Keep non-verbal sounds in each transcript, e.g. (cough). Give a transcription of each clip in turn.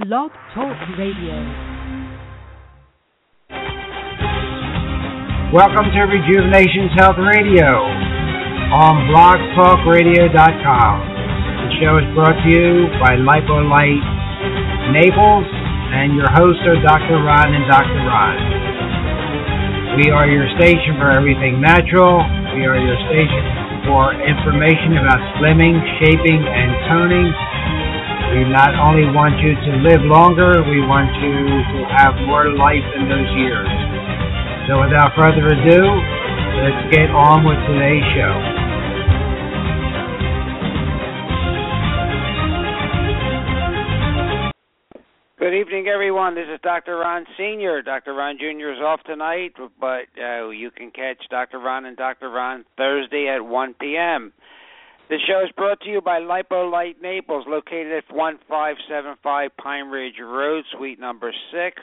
Blog Talk Radio. Welcome to Rejuvenations Health Radio on blogtalkradio.com. The show is brought to you by Lipolight Naples and your hosts are Dr. Ron and Dr. Ron. We are your station for everything natural. We are your station for information about slimming, shaping, and toning. We not only want you to live longer, we want you to have more life in those years. So without further ado, let's get on with today's show. Good evening, everyone. This is Dr. Ron Sr. Dr. Ron Jr. is off tonight, but uh, you can catch Dr. Ron and Dr. Ron Thursday at 1 p.m. The show is brought to you by Lipo Lipolight Naples, located at 1575 Pine Ridge Road, suite number 6.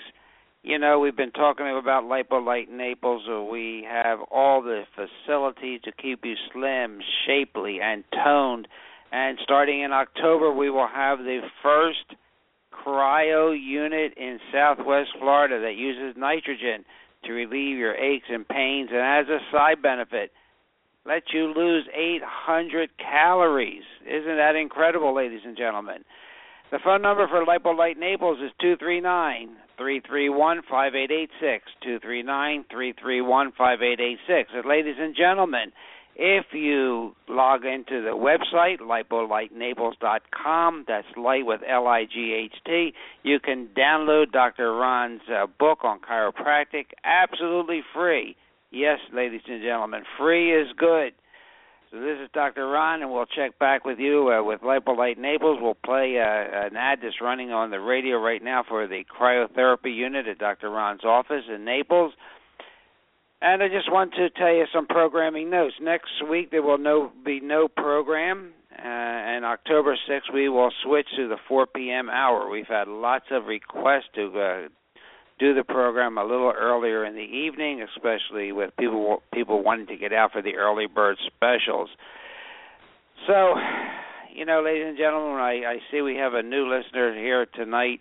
You know, we've been talking about Lipo Lipolight Naples. We have all the facilities to keep you slim, shapely, and toned. And starting in October, we will have the first cryo unit in southwest Florida that uses nitrogen to relieve your aches and pains and as a side benefit let you lose 800 calories. Isn't that incredible, ladies and gentlemen? The phone number for Lipolight Naples is 239 331 5886. 239 331 5886. And ladies and gentlemen, if you log into the website, lipolightnaples.com, that's light with L I G H T, you can download Dr. Ron's uh, book on chiropractic absolutely free. Yes, ladies and gentlemen, free is good. So this is Dr. Ron, and we'll check back with you uh, with Lipolight Naples. We'll play uh, an ad that's running on the radio right now for the cryotherapy unit at Dr. Ron's office in Naples. And I just want to tell you some programming notes. Next week there will no be no program, uh, and October 6th we will switch to the 4 p.m. hour. We've had lots of requests to uh, do the program a little earlier in the evening, especially with people people wanting to get out for the early bird specials. So, you know, ladies and gentlemen, I, I see we have a new listener here tonight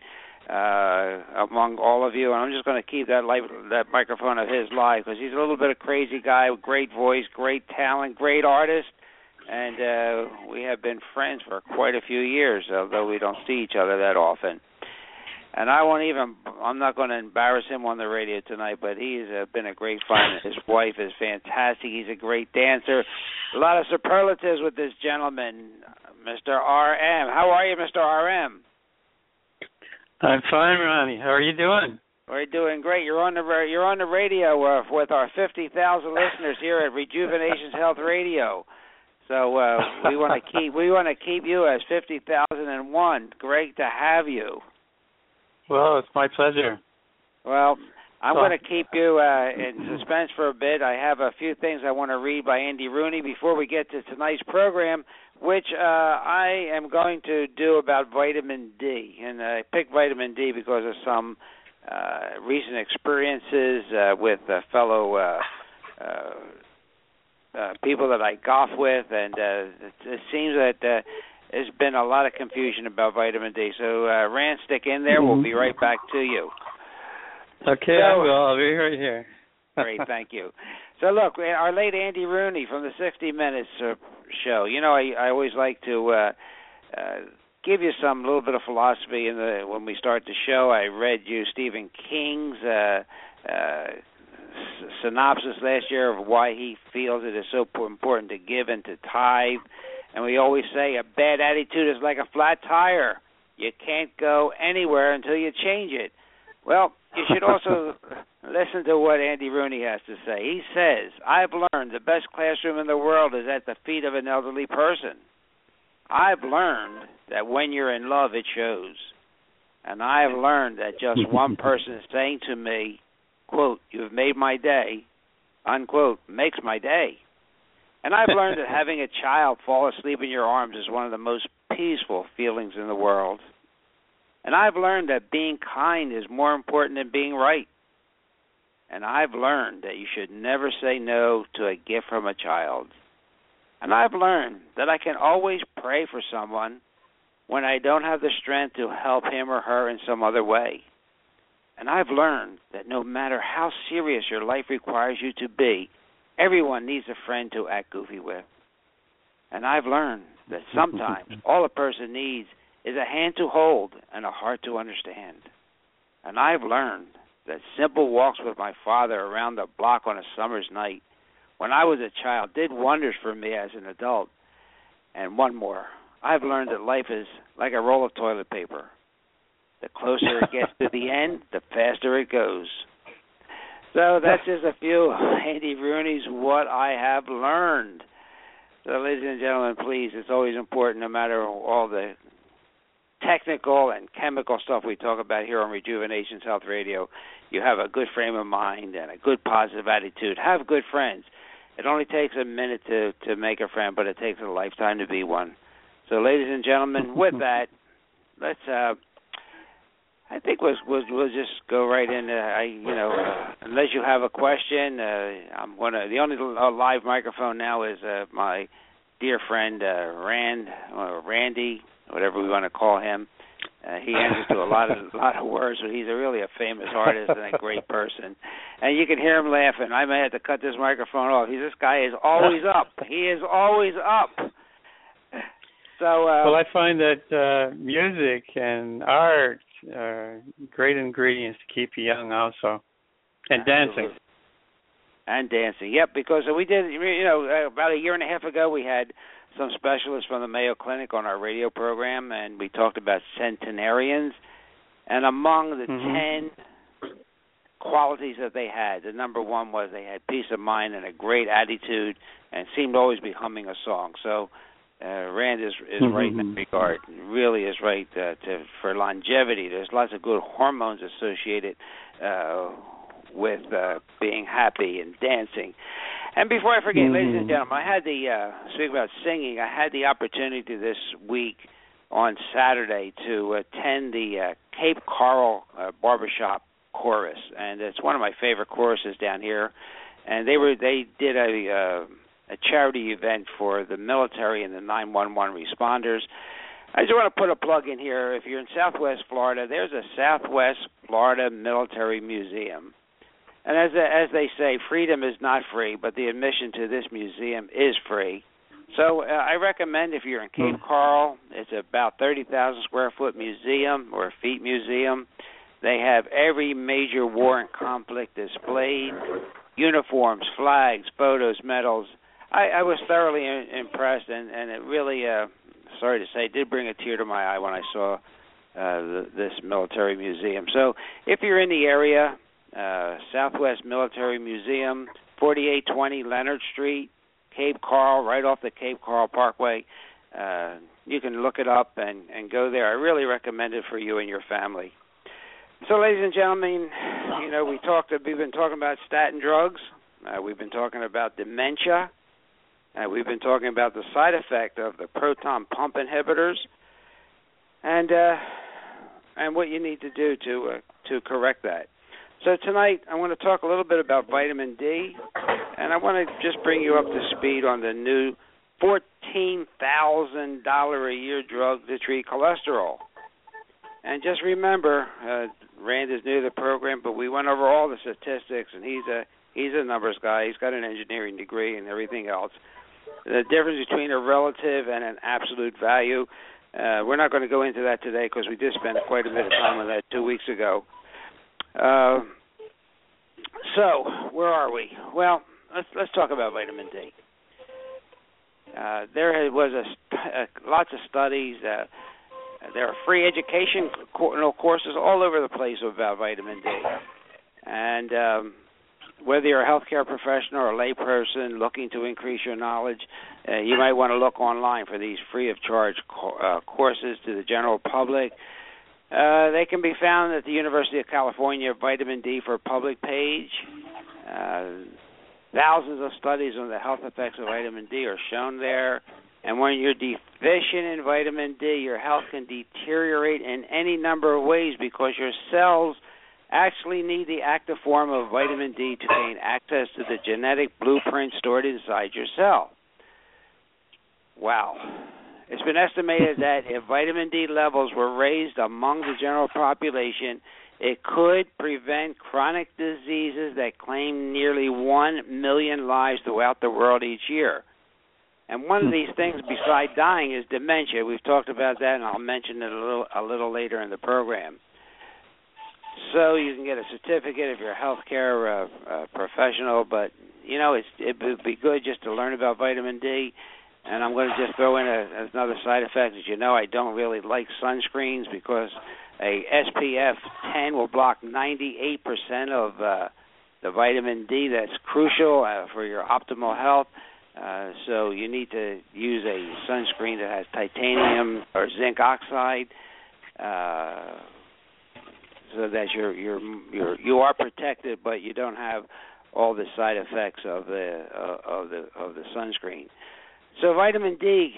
uh, among all of you, and I'm just going to keep that light, that microphone of his live because he's a little bit of crazy guy, great voice, great talent, great artist, and uh, we have been friends for quite a few years, although we don't see each other that often. And I won't even. I'm not going to embarrass him on the radio tonight, but he's uh, been a great friend. His wife is fantastic. He's a great dancer. A lot of superlatives with this gentleman, Mr. R.M. How are you, Mr. R.M.? I'm fine, Ronnie. How are you doing? We're doing great. You're on the you're on the radio uh, with our 50,000 listeners here at Rejuvenations Health Radio. So uh, we want to (laughs) keep we want to keep you as 50,001. Great to have you. Well, it's my pleasure. Well, I'm going to keep you uh, in suspense for a bit. I have a few things I want to read by Andy Rooney before we get to tonight's program, which uh, I am going to do about vitamin D. And I picked vitamin D because of some uh, recent experiences uh, with uh, fellow uh, uh, uh, people that I golf with, and uh, it, it seems that. Uh, there's been a lot of confusion about vitamin D. So, uh, Rand, stick in there. We'll be right back to you. Okay, So- I will. I'll be right here. (laughs) Great, thank you. So, look, our late Andy Rooney from the 60 Minutes uh, show. You know, I, I always like to uh, uh, give you some little bit of philosophy in the when we start the show. I read you Stephen King's uh, uh, synopsis last year of why he feels it is so important to give and to tithe. And we always say a bad attitude is like a flat tire. You can't go anywhere until you change it. Well, you should also (laughs) listen to what Andy Rooney has to say. He says, I've learned the best classroom in the world is at the feet of an elderly person. I've learned that when you're in love, it shows. And I've learned that just (laughs) one person saying to me, quote, you've made my day, unquote, makes my day. And I've learned that (laughs) having a child fall asleep in your arms is one of the most peaceful feelings in the world. And I've learned that being kind is more important than being right. And I've learned that you should never say no to a gift from a child. And I've learned that I can always pray for someone when I don't have the strength to help him or her in some other way. And I've learned that no matter how serious your life requires you to be, everyone needs a friend to act goofy with. And I've learned that sometimes (laughs) all a person needs is a hand to hold and a heart to understand. And I've learned that simple walks with my father around the block on a summer's night when I was a child did wonders for me as an adult. And one more. I've learned that life is like a roll of toilet paper. The closer it gets to the end, the faster it goes. So that's just a few Andy Rooney's what I have learned. So, ladies and gentlemen, please, it's always important, no matter all the technical and chemical stuff we talk about here on Rejuvenations Health Radio, you have a good frame of mind and a good positive attitude. Have good friends. It only takes a minute to to make a friend, but it takes a lifetime to be one. So, ladies and gentlemen, with (laughs) that, let's. uh I think we'll, we'll, we'll just go right in. Uh, I, you know, uh, unless you have a question, uh, I'm gonna. The only uh, live microphone now is uh, my dear friend uh, Rand, or Randy, whatever we want to call him. Uh, he answers to a lot of a (laughs) lot of words, but he's a really a famous artist and a great person. And you can hear him laughing. I may have to cut this microphone off. He's this guy is always (laughs) up. He is always up. So uh, well, I find that uh, music and art are great ingredients to keep you young, also, and absolutely. dancing. And dancing, yep. Because we did, you know, about a year and a half ago, we had some specialists from the Mayo Clinic on our radio program, and we talked about centenarians. And among the mm-hmm. ten qualities that they had, the number one was they had peace of mind and a great attitude, and seemed to always be humming a song. So uh, Rand is is mm-hmm. right in that regard. Really is right uh, to for longevity. There's lots of good hormones associated uh, with uh, being happy and dancing. And before I forget, mm-hmm. ladies and gentlemen, I had the uh, speaking about singing. I had the opportunity this week on Saturday to attend the uh, Cape Coral uh, Barbershop Chorus, and it's one of my favorite choruses down here. And they were they did a uh, a charity event for the military and the 911 responders. I just want to put a plug in here. If you're in Southwest Florida, there's a Southwest Florida Military Museum. And as as they say, freedom is not free, but the admission to this museum is free. So uh, I recommend if you're in Cape Coral, it's about 30,000 square foot museum or feet museum. They have every major war and conflict displayed, uniforms, flags, photos, medals, I, I was thoroughly impressed, and and it really, uh, sorry to say, did bring a tear to my eye when I saw uh, the, this military museum. So, if you're in the area, uh, Southwest Military Museum, 4820 Leonard Street, Cape Coral, right off the Cape Coral Parkway. Uh, you can look it up and and go there. I really recommend it for you and your family. So, ladies and gentlemen, you know we talked. We've been talking about statin drugs. Uh, we've been talking about dementia. Uh, we've been talking about the side effect of the proton pump inhibitors, and uh, and what you need to do to uh, to correct that. So tonight I want to talk a little bit about vitamin D, and I want to just bring you up to speed on the new fourteen thousand dollar a year drug to treat cholesterol. And just remember, uh, Rand is new to the program, but we went over all the statistics, and he's a he's a numbers guy. He's got an engineering degree and everything else the difference between a relative and an absolute value. Uh, we're not going to go into that today because we did spend quite a bit of time on that two weeks ago. Uh, so where are we? Well, let's let's talk about vitamin D. Uh, there was a, lots of studies. Uh, there are free education courses all over the place about vitamin D, and um, whether you're a healthcare professional or a layperson looking to increase your knowledge, uh, you might want to look online for these free of charge co- uh, courses to the general public. Uh, they can be found at the University of California Vitamin D for Public page. Uh, thousands of studies on the health effects of vitamin D are shown there. And when you're deficient in vitamin D, your health can deteriorate in any number of ways because your cells – actually need the active form of vitamin D to gain access to the genetic blueprint stored inside your cell. Wow. It's been estimated (laughs) that if vitamin D levels were raised among the general population, it could prevent chronic diseases that claim nearly 1 million lives throughout the world each year. And one of hmm. these things, besides dying, is dementia. We've talked about that, and I'll mention it a little a little later in the program. So you can get a certificate if you're a healthcare uh, uh, professional, but you know it's it would be good just to learn about vitamin D. And I'm going to just throw in a, another side effect. As you know, I don't really like sunscreens because a SPF 10 will block 98% of uh, the vitamin D that's crucial uh, for your optimal health. Uh, so you need to use a sunscreen that has titanium or zinc oxide, uh, so that you're you're you're you are protected, but you don't have all the side effects of the uh, of the of the sunscreen. So vitamin D,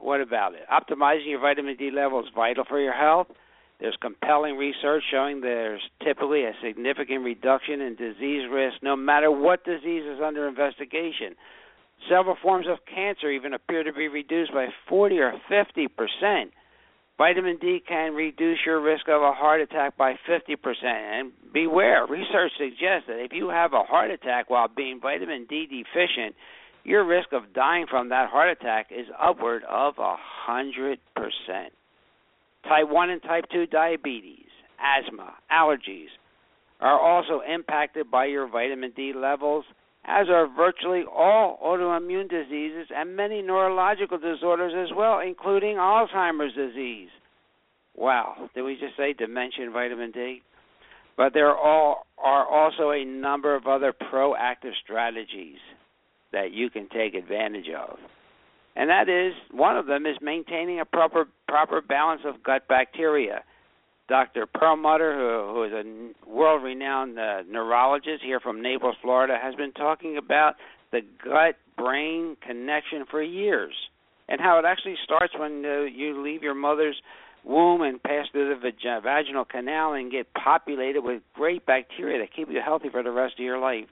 what about it? Optimizing your vitamin D level is vital for your health. There's compelling research showing there's typically a significant reduction in disease risk no matter what disease is under investigation. Several forms of cancer even appear to be reduced by 40 or 50 percent. Vitamin D can reduce your risk of a heart attack by 50%. And beware, research suggests that if you have a heart attack while being vitamin D deficient, your risk of dying from that heart attack is upward of 100%. Type 1 and type 2 diabetes, asthma, allergies are also impacted by your vitamin D levels as are virtually all autoimmune diseases and many neurological disorders as well, including Alzheimer's disease. Wow, did we just say dementia and vitamin D? But there are also a number of other proactive strategies that you can take advantage of. And that is one of them is maintaining a proper proper balance of gut bacteria. Dr. Perlmutter, who, who is a world renowned uh, neurologist here from Naples, Florida, has been talking about the gut brain connection for years and how it actually starts when uh, you leave your mother's womb and pass through the vag- vaginal canal and get populated with great bacteria that keep you healthy for the rest of your life.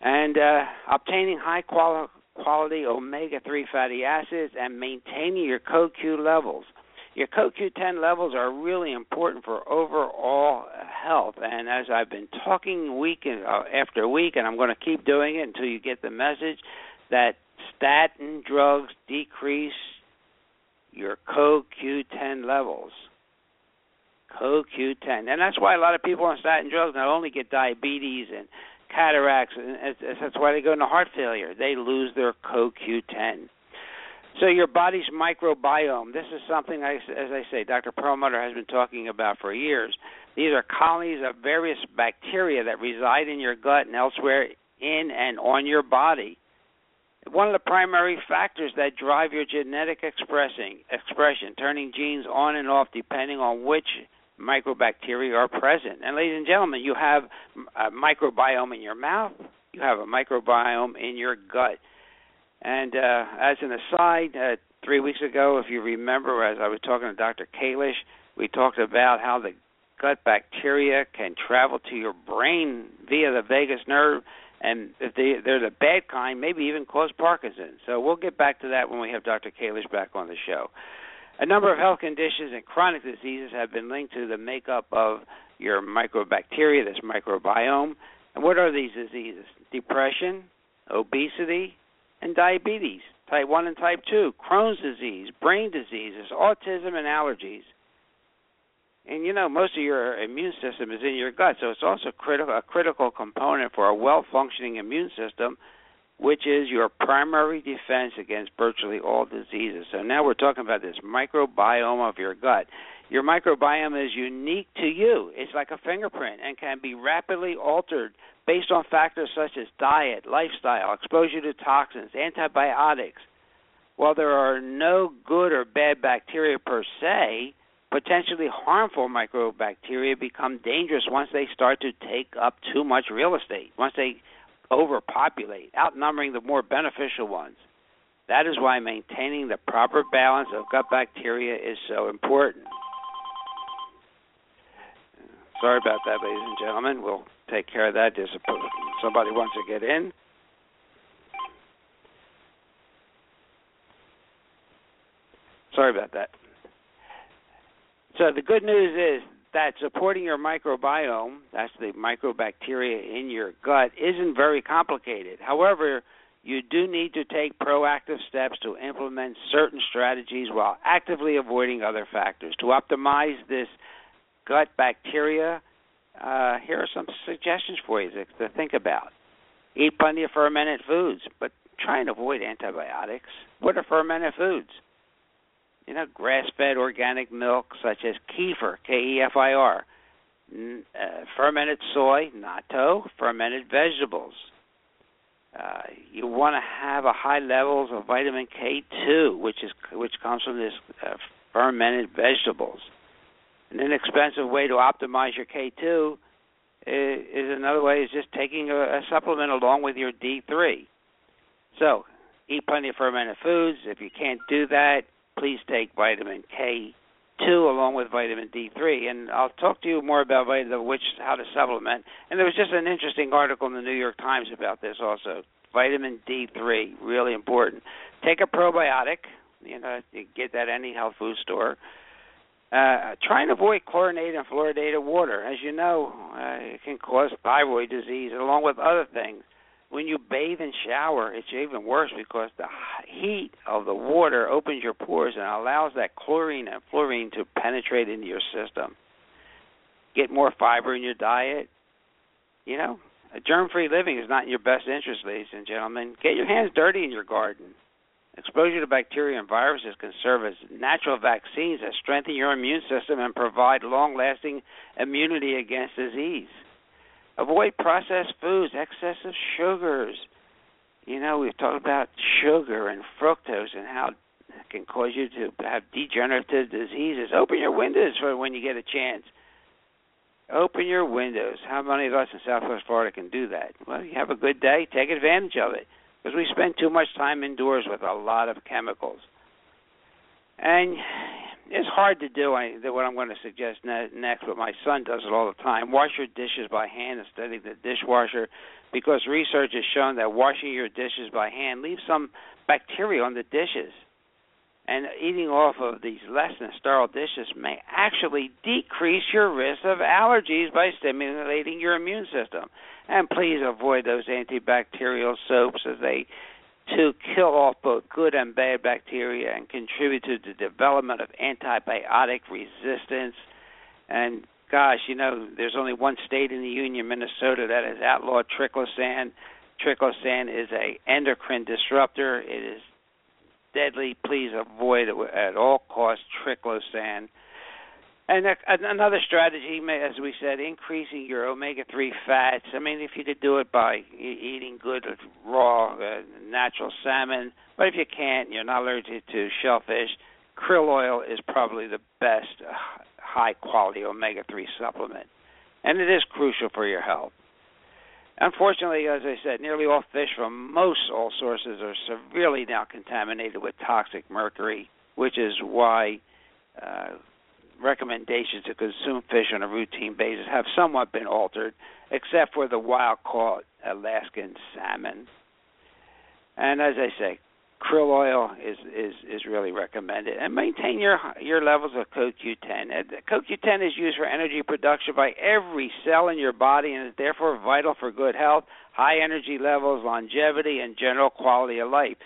And uh, obtaining high quali- quality omega 3 fatty acids and maintaining your CoQ levels your CoQ10 levels are really important for overall health. And as I've been talking week uh, after week, and I'm going to keep doing it until you get the message that statin drugs decrease your CoQ10 levels. CoQ10, and that's why a lot of people on statin drugs not only get diabetes and cataracts, and that's why they go into heart failure. They lose their CoQ10. So your body's microbiome. This is something, I, as I say, Dr. Perlmutter has been talking about for years. These are colonies of various bacteria that reside in your gut and elsewhere in and on your body. One of the primary factors that drive your genetic expressing expression, turning genes on and off depending on which microbacteria are present. And ladies and gentlemen, you have a microbiome in your mouth, you have a microbiome in your gut. And uh, as an aside, uh, three weeks ago, if you remember, as I was talking to Dr. Kalish, we talked about how the gut bacteria can travel to your brain via the vagus nerve, and if they, they're the bad kind, maybe even cause Parkinson's. So we'll get back to that when we have Dr. Kalish back on the show. A number of health conditions and chronic diseases have been linked to the makeup of your microbacteria, this microbiome. And what are these diseases? Depression, obesity, and diabetes, type 1 and type 2, Crohn's disease, brain diseases, autism, and allergies. And you know, most of your immune system is in your gut, so it's also critical, a critical component for a well functioning immune system, which is your primary defense against virtually all diseases. So now we're talking about this microbiome of your gut. Your microbiome is unique to you. It's like a fingerprint and can be rapidly altered based on factors such as diet, lifestyle, exposure to toxins, antibiotics. While there are no good or bad bacteria per se, potentially harmful microbacteria become dangerous once they start to take up too much real estate, once they overpopulate, outnumbering the more beneficial ones. That is why maintaining the proper balance of gut bacteria is so important. Sorry about that, ladies and gentlemen. We'll take care of that. Just somebody wants to get in. Sorry about that. So the good news is that supporting your microbiome, that's the microbacteria in your gut, isn't very complicated. However, you do need to take proactive steps to implement certain strategies while actively avoiding other factors. To optimize this gut bacteria, uh, here are some suggestions for you to, to think about. Eat plenty of fermented foods, but try and avoid antibiotics. What are fermented foods? You know, grass-fed organic milk such as kefir, K-E-F-I-R, uh, fermented soy, natto, fermented vegetables. Uh, you want to have a high levels of vitamin K2, which is which comes from this uh, fermented vegetables. An inexpensive way to optimize your K2 is, is another way is just taking a, a supplement along with your D3. So, eat plenty of fermented foods. If you can't do that, please take vitamin K2 along with vitamin D3. And I'll talk to you more about vitamin, which how to supplement. And there was just an interesting article in the New York Times about this also. Vitamin D3, really important. Take a probiotic. You know, you get that any health food store. Uh, try and avoid chlorinated and fluoridated water. As you know, uh, it can cause thyroid disease along with other things. When you bathe and shower, it's even worse because the heat of the water opens your pores and allows that chlorine and fluorine to penetrate into your system. Get more fiber in your diet. You know, germ-free living is not in your best interest, ladies and gentlemen. Get your hands dirty in your garden. Exposure to bacteria and viruses can serve as natural vaccines that strengthen your immune system and provide long lasting immunity against disease. Avoid processed foods, excessive sugars. You know, we've talked about sugar and fructose and how it can cause you to have degenerative diseases. Open your windows for when you get a chance. Open your windows. How many of us in Southwest Florida can do that? Well, you have a good day, take advantage of it because we spend too much time indoors with a lot of chemicals. And it's hard to do what I'm going to suggest ne- next, but my son does it all the time. Wash your dishes by hand instead of the dishwasher because research has shown that washing your dishes by hand leaves some bacteria on the dishes. And eating off of these less than sterile dishes may actually decrease your risk of allergies by stimulating your immune system. And please avoid those antibacterial soaps as they to kill off both good and bad bacteria and contribute to the development of antibiotic resistance. And gosh, you know, there's only one state in the union, Minnesota, that has outlawed triclosan. Triclosan is a endocrine disruptor. It is deadly. Please avoid at all costs triclosan. And another strategy, as we said, increasing your omega-3 fats. I mean, if you could do it by eating good raw, uh, natural salmon, but if you can't, you're not allergic to shellfish, krill oil is probably the best uh, high-quality omega-3 supplement, and it is crucial for your health. Unfortunately, as I said, nearly all fish from most all sources are severely now contaminated with toxic mercury, which is why. Uh, recommendations to consume fish on a routine basis have somewhat been altered, except for the wild caught Alaskan salmon. And as I say, krill oil is is is really recommended, and maintain your your levels of CoQ10. CoQ10 is used for energy production by every cell in your body, and is therefore vital for good health, high energy levels, longevity, and general quality of life.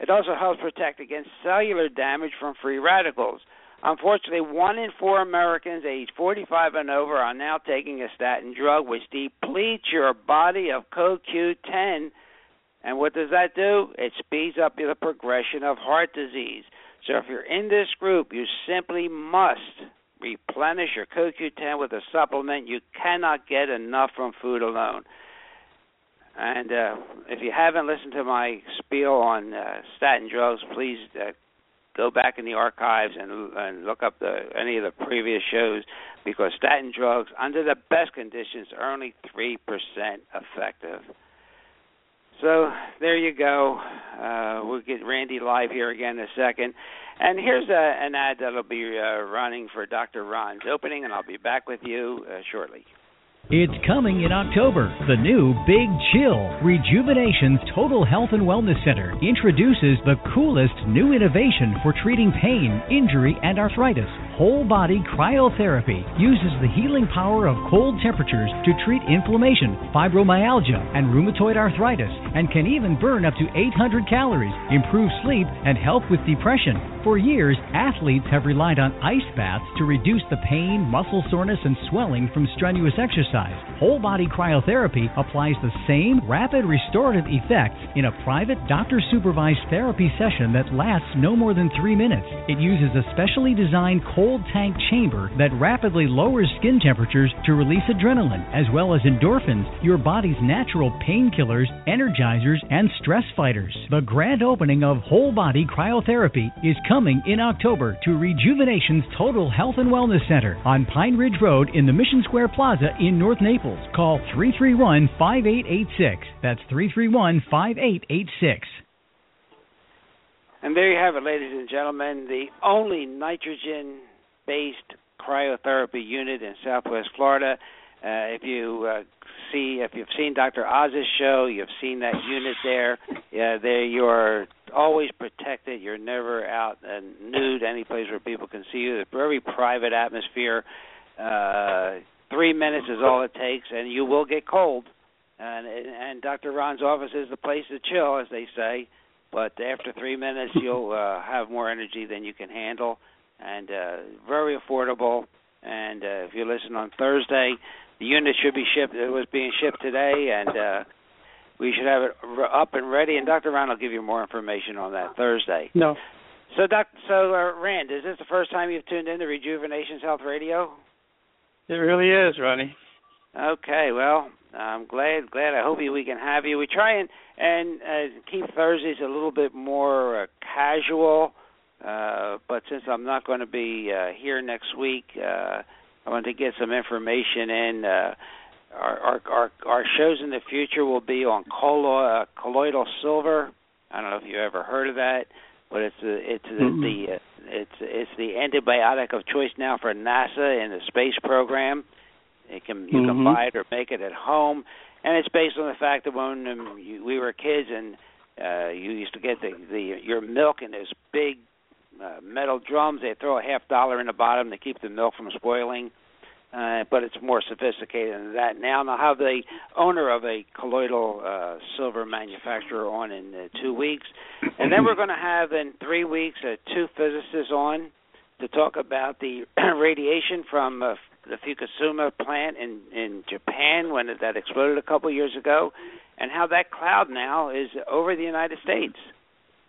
It also helps protect against cellular damage from free radicals. Unfortunately, one in four Americans aged 45 and over are now taking a statin drug which depletes your body of CoQ10. And what does that do? It speeds up the progression of heart disease. So if you're in this group, you simply must replenish your CoQ10 with a supplement. You cannot get enough from food alone. And uh, if you haven't listened to my spiel on uh, statin drugs, please uh, go back in the archives and, and look up the, any of the previous shows because statin drugs, under the best conditions, are only 3% effective. So there you go. Uh, we'll get Randy live here again in a second. And here's a, an ad that'll be uh, running for Dr. Ron's opening, and I'll be back with you uh, shortly. It's coming in October. The new Big Chill Rejuvenation's Total Health and Wellness Center introduces the coolest new innovation for treating pain, injury, and arthritis. Whole body cryotherapy uses the healing power of cold temperatures to treat inflammation, fibromyalgia, and rheumatoid arthritis, and can even burn up to 800 calories, improve sleep, and help with depression. For years, athletes have relied on ice baths to reduce the pain, muscle soreness, and swelling from strenuous exercise. Whole body cryotherapy applies the same rapid restorative effects in a private doctor supervised therapy session that lasts no more than three minutes. It uses a specially designed cold tank chamber that rapidly lowers skin temperatures to release adrenaline, as well as endorphins, your body's natural painkillers, energizers, and stress fighters. The grand opening of Whole Body Cryotherapy is coming in October to Rejuvenation's Total Health and Wellness Center on Pine Ridge Road in the Mission Square Plaza in North Naples. Call 331 5886. That's 331 5886. And there you have it, ladies and gentlemen, the only nitrogen based cryotherapy unit in Southwest Florida. Uh, if you uh, see, if you've seen Dr. Oz's show, you've seen that unit there. Yeah, there you're always protected. You're never out and nude any place where people can see you. It's a very private atmosphere. Uh, three minutes is all it takes, and you will get cold. And and Dr. Ron's office is the place to chill, as they say. But after three minutes, you'll uh, have more energy than you can handle, and uh, very affordable. And uh, if you listen on Thursday, the unit should be shipped. It was being shipped today, and uh, we should have it up and ready. And Dr. Ron will give you more information on that Thursday. No. So, doc, so uh, Rand, is this the first time you've tuned in to Rejuvenation Health Radio? It really is, Ronnie. Okay, well, I'm glad. Glad. I hope we can have you. We try and and uh, keep Thursdays a little bit more uh, casual. Uh, but since I'm not going to be uh, here next week, uh, I want to get some information in. Uh, our, our our our shows in the future will be on collo- uh, colloidal silver. I don't know if you ever heard of that, but it's a, it's mm-hmm. the, the uh, it's it's the antibiotic of choice now for NASA in the space program. It can you mm-hmm. can buy it or make it at home, and it's based on the fact that when um, you, we were kids and uh, you used to get the the your milk in those big uh, metal drums. They throw a half dollar in the bottom to keep the milk from spoiling. Uh, but it's more sophisticated than that now. And I'll have the owner of a colloidal uh, silver manufacturer on in uh, two weeks, and then we're going to have in three weeks uh, two physicists on to talk about the (clears throat) radiation from uh, the Fukushima plant in in Japan when that exploded a couple years ago, and how that cloud now is over the United States,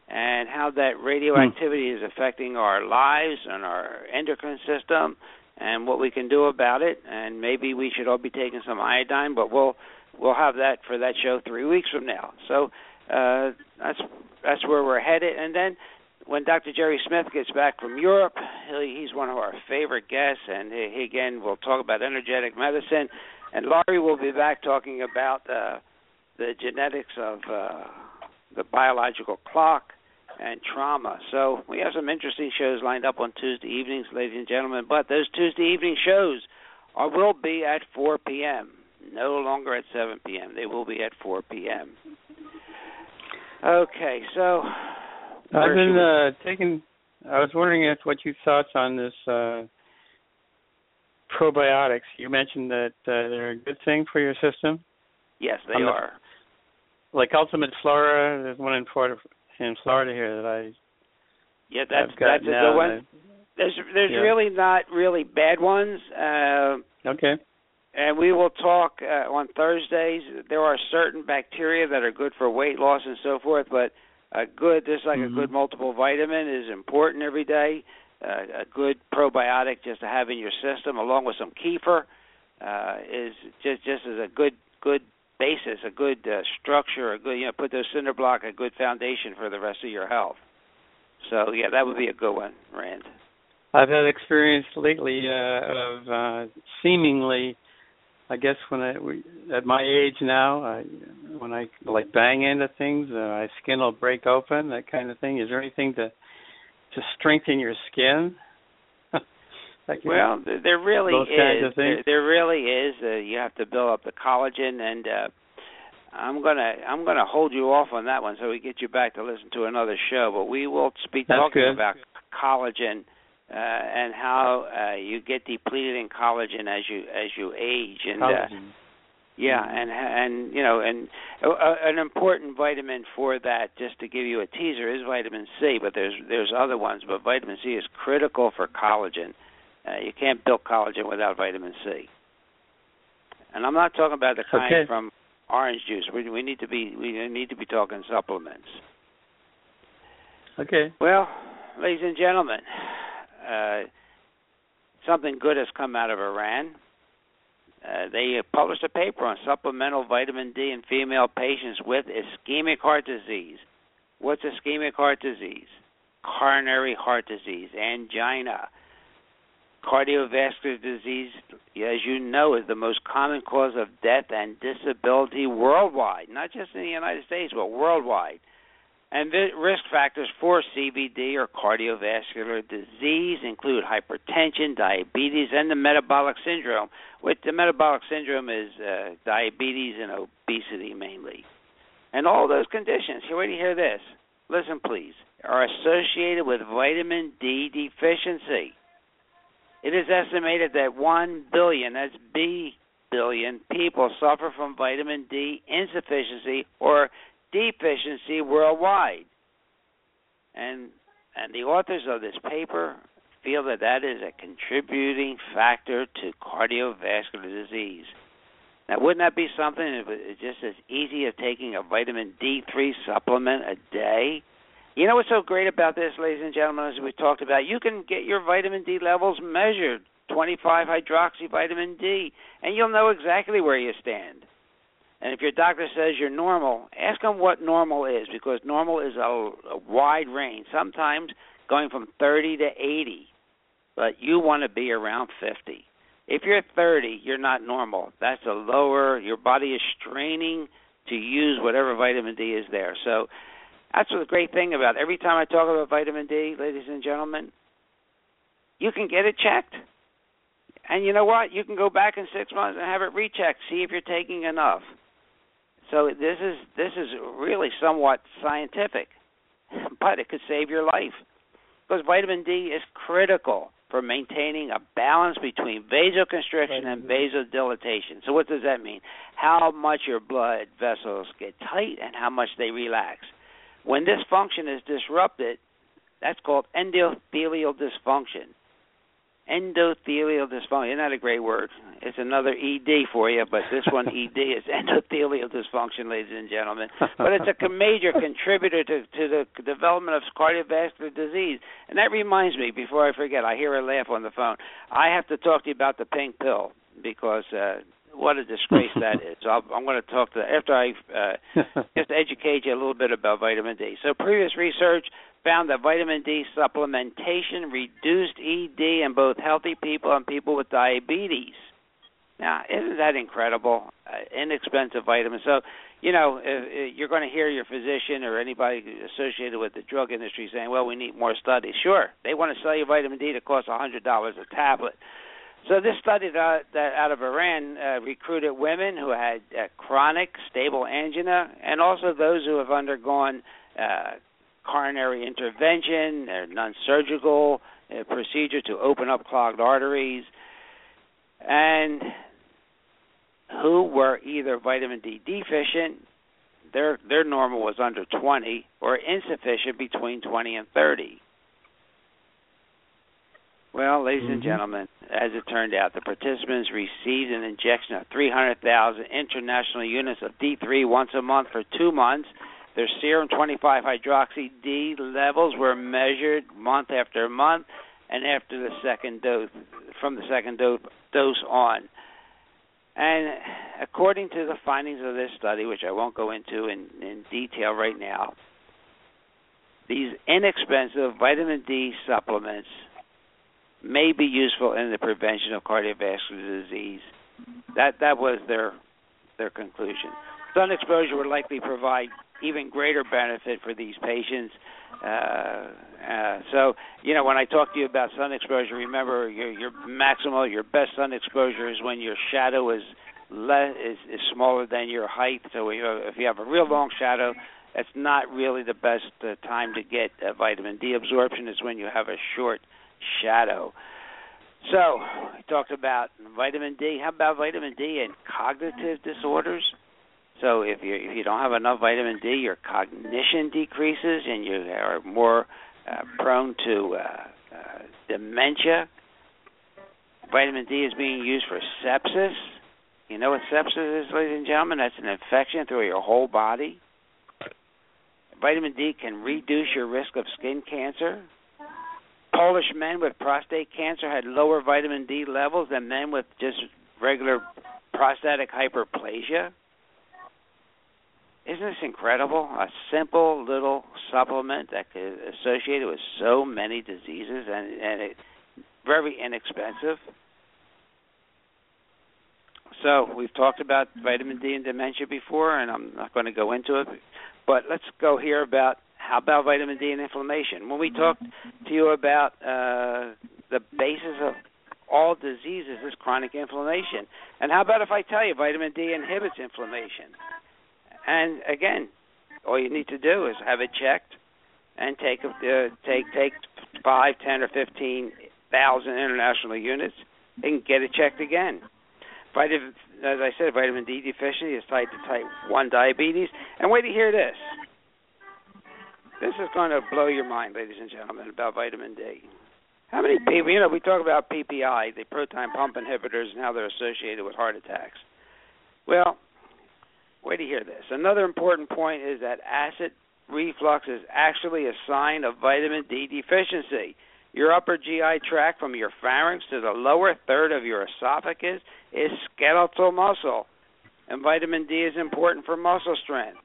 and how that radioactivity is affecting our lives and our endocrine system and what we can do about it. And maybe we should all be taking some iodine, but we'll we'll have that for that show three weeks from now. So uh, that's that's where we're headed. And then when Dr. Jerry Smith gets back from Europe, he's one of our favorite guests, and he, again will talk about energetic medicine. And Laurie will be back talking about uh, the genetics of uh, the biological clock and trauma. So we have some interesting shows lined up on Tuesday evenings, ladies and gentlemen. But those Tuesday evening shows are, will be at 4 p.m. No longer at 7 p.m. They will be at 4 p.m. Okay, so I've been uh, taking. I was wondering if what your thoughts on this uh, probiotics. You mentioned that uh, they're a good thing for your system. Yes, they are. The, like Ultimate Flora, there's one in Florida, in Florida here that I yeah that's that's a good one. There's there's yeah. really not really bad ones. Uh, okay. And we will talk uh, on Thursdays. There are certain bacteria that are good for weight loss and so forth, but a good just like mm-hmm. a good multiple vitamin is important every day. Uh, a good probiotic just to have in your system, along with some kefir, uh, is just just as a good good basis, a good uh, structure, a good you know put those cinder block a good foundation for the rest of your health. So yeah, that would be a good one, Rand. I've had experience lately uh, of uh, seemingly, I guess when I at my age now, I, when I like bang into things, uh, my skin will break open, that kind of thing. Is there anything to to strengthen your skin? Well, there really is. There, there really is. Uh, you have to build up the collagen, and uh, I'm gonna I'm gonna hold you off on that one, so we get you back to listen to another show. But we will be talking good. about collagen uh, and how uh, you get depleted in collagen as you as you age, and uh, Collagen. yeah, and and you know, and uh, uh, an important vitamin for that, just to give you a teaser, is vitamin C. But there's there's other ones, but vitamin C is critical for collagen. Uh, you can't build collagen without vitamin C. And I'm not talking about the kind Okay. from orange juice. We we need to be we need to be talking supplements. Okay. Well, ladies and gentlemen, uh, something good has come out of Iran. Uh, they published a paper on supplemental vitamin D in female patients with ischemic heart disease. What's ischemic heart disease? Coronary heart disease, angina. Cardiovascular disease, as you know, is the most common cause of death and disability worldwide, not just in the United States, but worldwide. And the risk factors for CVD or cardiovascular disease include hypertension, diabetes, and the metabolic syndrome. Which the metabolic syndrome is uh, diabetes and obesity mainly. And all those conditions, you already hear this. Listen, please, are associated with vitamin D deficiency. It is estimated that 1 billion, that's B billion, people suffer from vitamin D insufficiency or deficiency worldwide. And and the authors of this paper feel that that is a contributing factor to cardiovascular disease. Now, wouldn't that be something it's just as easy as taking a vitamin D3 supplement a day? You know what's so great about this, ladies and gentlemen, as we talked about? You can get your vitamin D levels measured, 25 hydroxy vitamin D, and you'll know exactly where you stand. And if your doctor says you're normal, ask them what normal is because normal is a, a wide range. Sometimes going from 30 to 80, but you want to be around 50. If you're 30, you're not normal. That's a lower. Your body is straining to use whatever vitamin D is there. So that's the great thing about it. every time I talk about vitamin D, ladies and gentlemen, you can get it checked. And you know what? You can go back in six months and have it rechecked, see if you're taking enough. So this is this is really somewhat scientific, (laughs) but it could save your life because vitamin D is critical for maintaining a balance between vasoconstriction and vasodilatation. So what does that mean? How much your blood vessels get tight and how much they relax. When this function is disrupted, that's called endothelial dysfunction. Endothelial dysfunction. Isn't that a great word? It's another ED for you, but this one (laughs) ED is endothelial dysfunction, ladies and gentlemen. But it's a (laughs) major contributor to, to the development of cardiovascular disease. And that reminds me, before I forget, I hear a laugh on the phone. I have to talk to you about the pink pill because uh, what a disgrace that (laughs) is. So I'll, I'm going to talk to after I uh, (laughs) just educate you a little bit about vitamin D. So previous research found that vitamin D supplementation reduced ED in both healthy people and people with diabetes. Now, isn't that incredible? Uh, inexpensive vitamin. So, you know, if, if you're going to hear your physician or anybody associated with the drug industry saying, "Well, we need more studies." Sure, they want to sell you vitamin D that costs a hundred dollars a tablet. So this study that, out of Iran uh, recruited women who had uh, chronic stable angina, and also those who have undergone uh, coronary intervention, a non-surgical uh, procedure to open up clogged arteries, and who were either vitamin D deficient, their their normal was under 20, or insufficient between 20 and 30. Well, ladies and Mhm. gentlemen, as it turned out, the participants received an injection of 300,000 international units of D3 once a month for two months. Their serum 25 hydroxy D levels were measured month after month, and after the second dose, from the second dose, dose on. And according to the findings of this study, which I won't go into in, in detail right now, these inexpensive vitamin D supplements may be useful in the prevention of cardiovascular disease. That that was their their conclusion. Sun exposure would likely provide even greater benefit for these patients. Uh, uh, so, you know, when I talk to you about sun exposure, remember your your maximal, your best sun exposure is when your shadow is less is, is smaller than your height. So, if you have a real long shadow, that's not really the best uh, time to get uh, vitamin D absorption. Is when you have a short shadow. So, we talked about vitamin D. How about vitamin D and cognitive disorders? So if you if you don't have enough vitamin D, your cognition decreases and you are more uh, prone to uh, uh, dementia. Vitamin D is being used for sepsis. You know what sepsis is, ladies and gentlemen? That's an infection through your whole body. Vitamin D can reduce your risk of skin cancer. Polish men with prostate cancer had lower vitamin D levels than men with just regular prostatic hyperplasia. Isn't this incredible? A simple little supplement that is associated with so many diseases and and it, very inexpensive. So we've talked about vitamin D and dementia before, and I'm not going to go into it. But let's go here about how about vitamin D and inflammation. When we talked to you about uh, the basis of all diseases is chronic inflammation, and how about if I tell you vitamin D inhibits inflammation? And again, all you need to do is have it checked and take uh, take take five, ten, or fifteen thousand international units and get it checked again. Vitamin, as I said, vitamin D deficiency is tied to type one diabetes. And wait to hear this. This is going to blow your mind, ladies and gentlemen, about vitamin D. How many people, you know, we talk about PPI, the proton pump inhibitors, and how they're associated with heart attacks. Well, Wait to hear this. Another important point is that acid reflux is actually a sign of vitamin D deficiency. Your upper GI tract from your pharynx to the lower third of your esophagus is skeletal muscle, and vitamin D is important for muscle strength.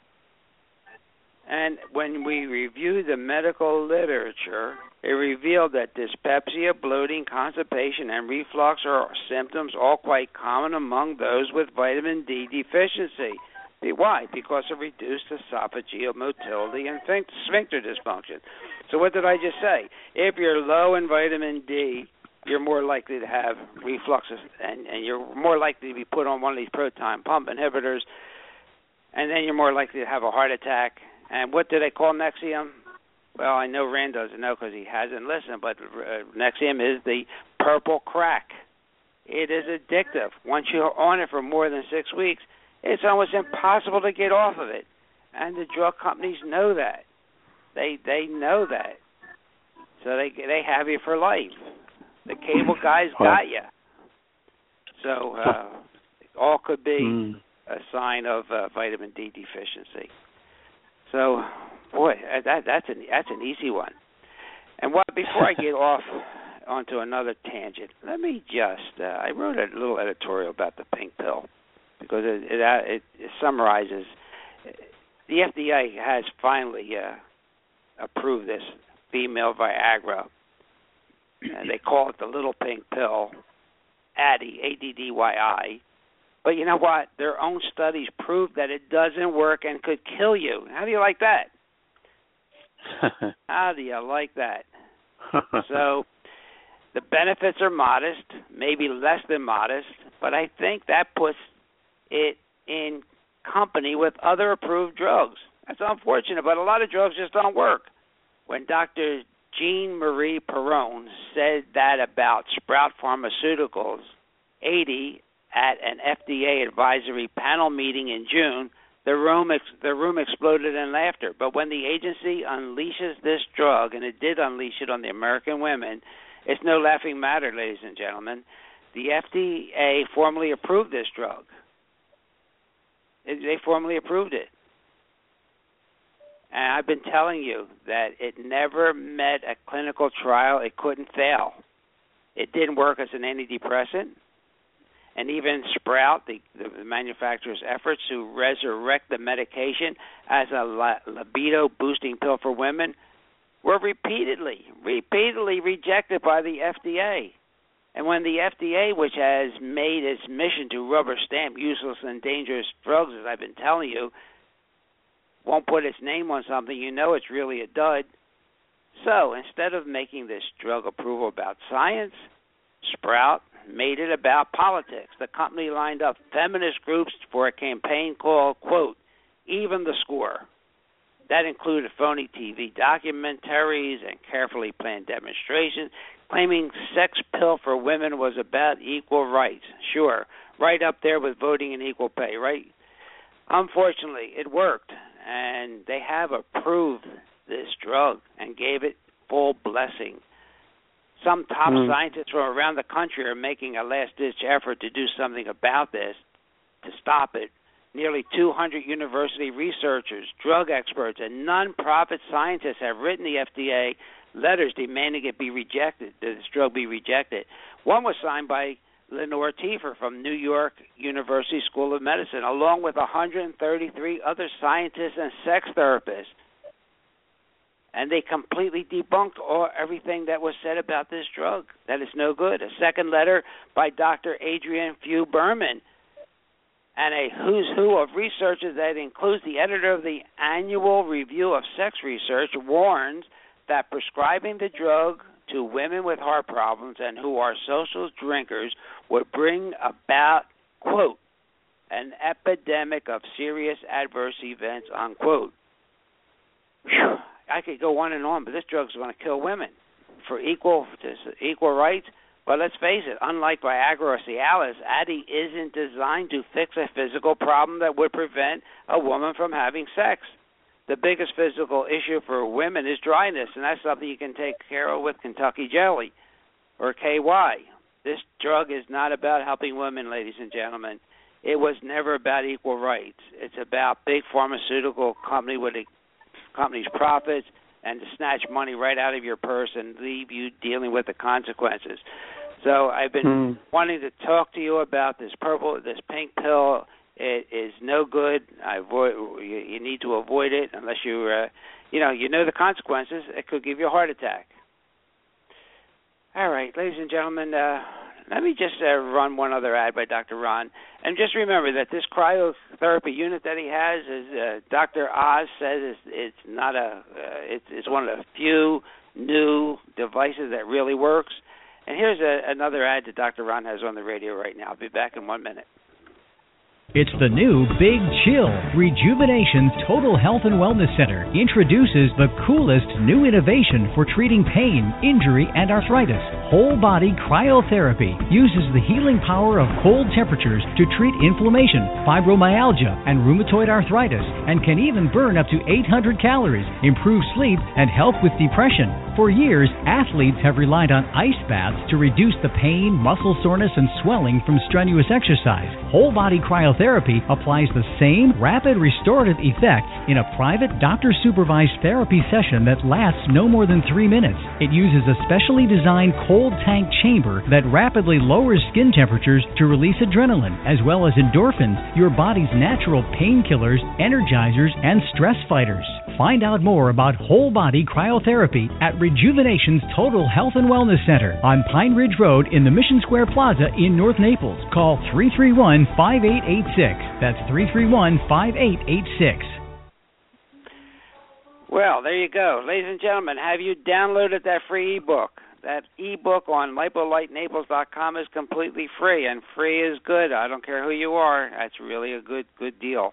And when we reviewed the medical literature, it revealed that dyspepsia, bloating, constipation, and reflux are symptoms all quite common among those with vitamin D deficiency. Why? Because of reduced esophageal motility and sphincter dysfunction. So what did I just say? If you're low in vitamin D, you're more likely to have refluxes, and, and you're more likely to be put on one of these proton pump inhibitors, and then you're more likely to have a heart attack. And what do they call Nexium? Well, I know Rand doesn't know because he hasn't listened, but uh, Nexium is the purple crack. It is addictive. Once you're on it for more than six weeks, it's almost impossible to get off of it, and the drug companies know that. They they know that, so they they have you for life. The cable guys got you. So uh, all could be mm. a sign of uh, vitamin D deficiency. So, boy, uh, that that's an that's an easy one. And what before I get (laughs) off onto another tangent, let me just uh, I wrote a little editorial about the pink pill because it it, it, it summarizes. The FDA has finally uh, approved this female Viagra, and they call it the little pink pill, Addy, A D D Y I. But you know what? Their own studies prove that it doesn't work and could kill you. How do you like that? (laughs) How do you like that? (laughs) so the benefits are modest, maybe less than modest, but I think that puts it in company with other approved drugs. That's unfortunate, but a lot of drugs just don't work. When Dr. Jean Marie Perron said that about Sprout Pharmaceuticals 80 at an FDA advisory panel meeting in June, the room ex- the room exploded in laughter. But when the agency unleashes this drug, and it did unleash it on the American women, it's no laughing matter, ladies and gentlemen. The FDA formally approved this drug. They formally approved it. And I've been telling you that it never met a clinical trial. It couldn't fail. It didn't work as an antidepressant. And even Sprout, the, the manufacturer's efforts to resurrect the medication as a libido boosting pill for women, were repeatedly, repeatedly rejected by the FDA. And when the FDA, which has made its mission to rubber stamp useless and dangerous drugs, as I've been telling you, won't put its name on something, you know it's really a dud. So instead of making this drug approval about science, Sprout made it about politics. The company lined up feminist groups for a campaign called, quote, Even the Score. That included phony TV documentaries and carefully planned demonstrations claiming sex pill for women was about equal rights. Sure, right up there with voting and equal pay, right? Unfortunately, it worked, and they have approved this drug and gave it full blessing. Some top mm. scientists from around the country are making a last ditch effort to do something about this to stop it. Nearly 200 university researchers, drug experts, and non-profit scientists have written the FDA letters demanding it be rejected, that this drug be rejected. One was signed by Lenore Tiefer from New York University School of Medicine, along with 133 other scientists and sex therapists. And they completely debunked all everything that was said about this drug. That is no good. A second letter by Dr. Adriane Fugh-Berman and a who's who of researchers that includes the editor of the annual review of sex research warns that prescribing the drug to women with heart problems and who are social drinkers would bring about, quote, an epidemic of serious adverse events, unquote. Whew. I could go on and on, but this drug is going to kill women for equal equal rights. But let's face it, unlike Viagra or Cialis, Addy isn't designed to fix a physical problem that would prevent a woman from having sex the biggest physical issue for women is dryness, and that's something you can take care of with Kentucky Jelly or KY. This drug is not about helping women, ladies and gentlemen. It was never about equal rights. It's about big pharmaceutical company with a company's profits and to snatch money right out of your purse and leave you dealing with the consequences. So I've been hmm. wanting to talk to you about this purple, this pink pill it is no good. I avoid. You, you need to avoid it unless you, uh, you know, you know the consequences. It could give you a heart attack. All right, ladies and gentlemen, uh, let me just uh, run one other ad by Dr. Ron, and just remember that this cryotherapy unit that he has is uh, Dr. Oz says it's, it's not a. Uh, it's, it's one of the few new devices that really works. And here's a, another ad that Dr. Ron has on the radio right now. I'll be back in one minute. It's the new Big Chill Rejuvenation Total Health and Wellness Center introduces the coolest new innovation for treating pain, injury, and arthritis. Whole body cryotherapy uses the healing power of cold temperatures to treat inflammation, fibromyalgia, and rheumatoid arthritis, and can even burn up to 800 calories, improve sleep, and help with depression. For years, athletes have relied on ice baths to reduce the pain, muscle soreness, and swelling from strenuous exercise. Whole body cryotherapy applies the same rapid restorative effects in a private doctor supervised therapy session that lasts no more than three minutes. It uses a specially designed cold tank chamber that rapidly lowers skin temperatures to release adrenaline, as well as endorphins, your body's natural painkillers, energizers, and stress fighters. Find out more about whole body cryotherapy at Rejuvenation's Total Health and Wellness Center on Pine Ridge Road in the Mission Square Plaza in North Naples. Call 331 5886. That's 331 5886. Well, there you go. Ladies and gentlemen, have you downloaded that free ebook? That ebook on lipolightnaples.com is completely free, and free is good. I don't care who you are. That's really a good good deal.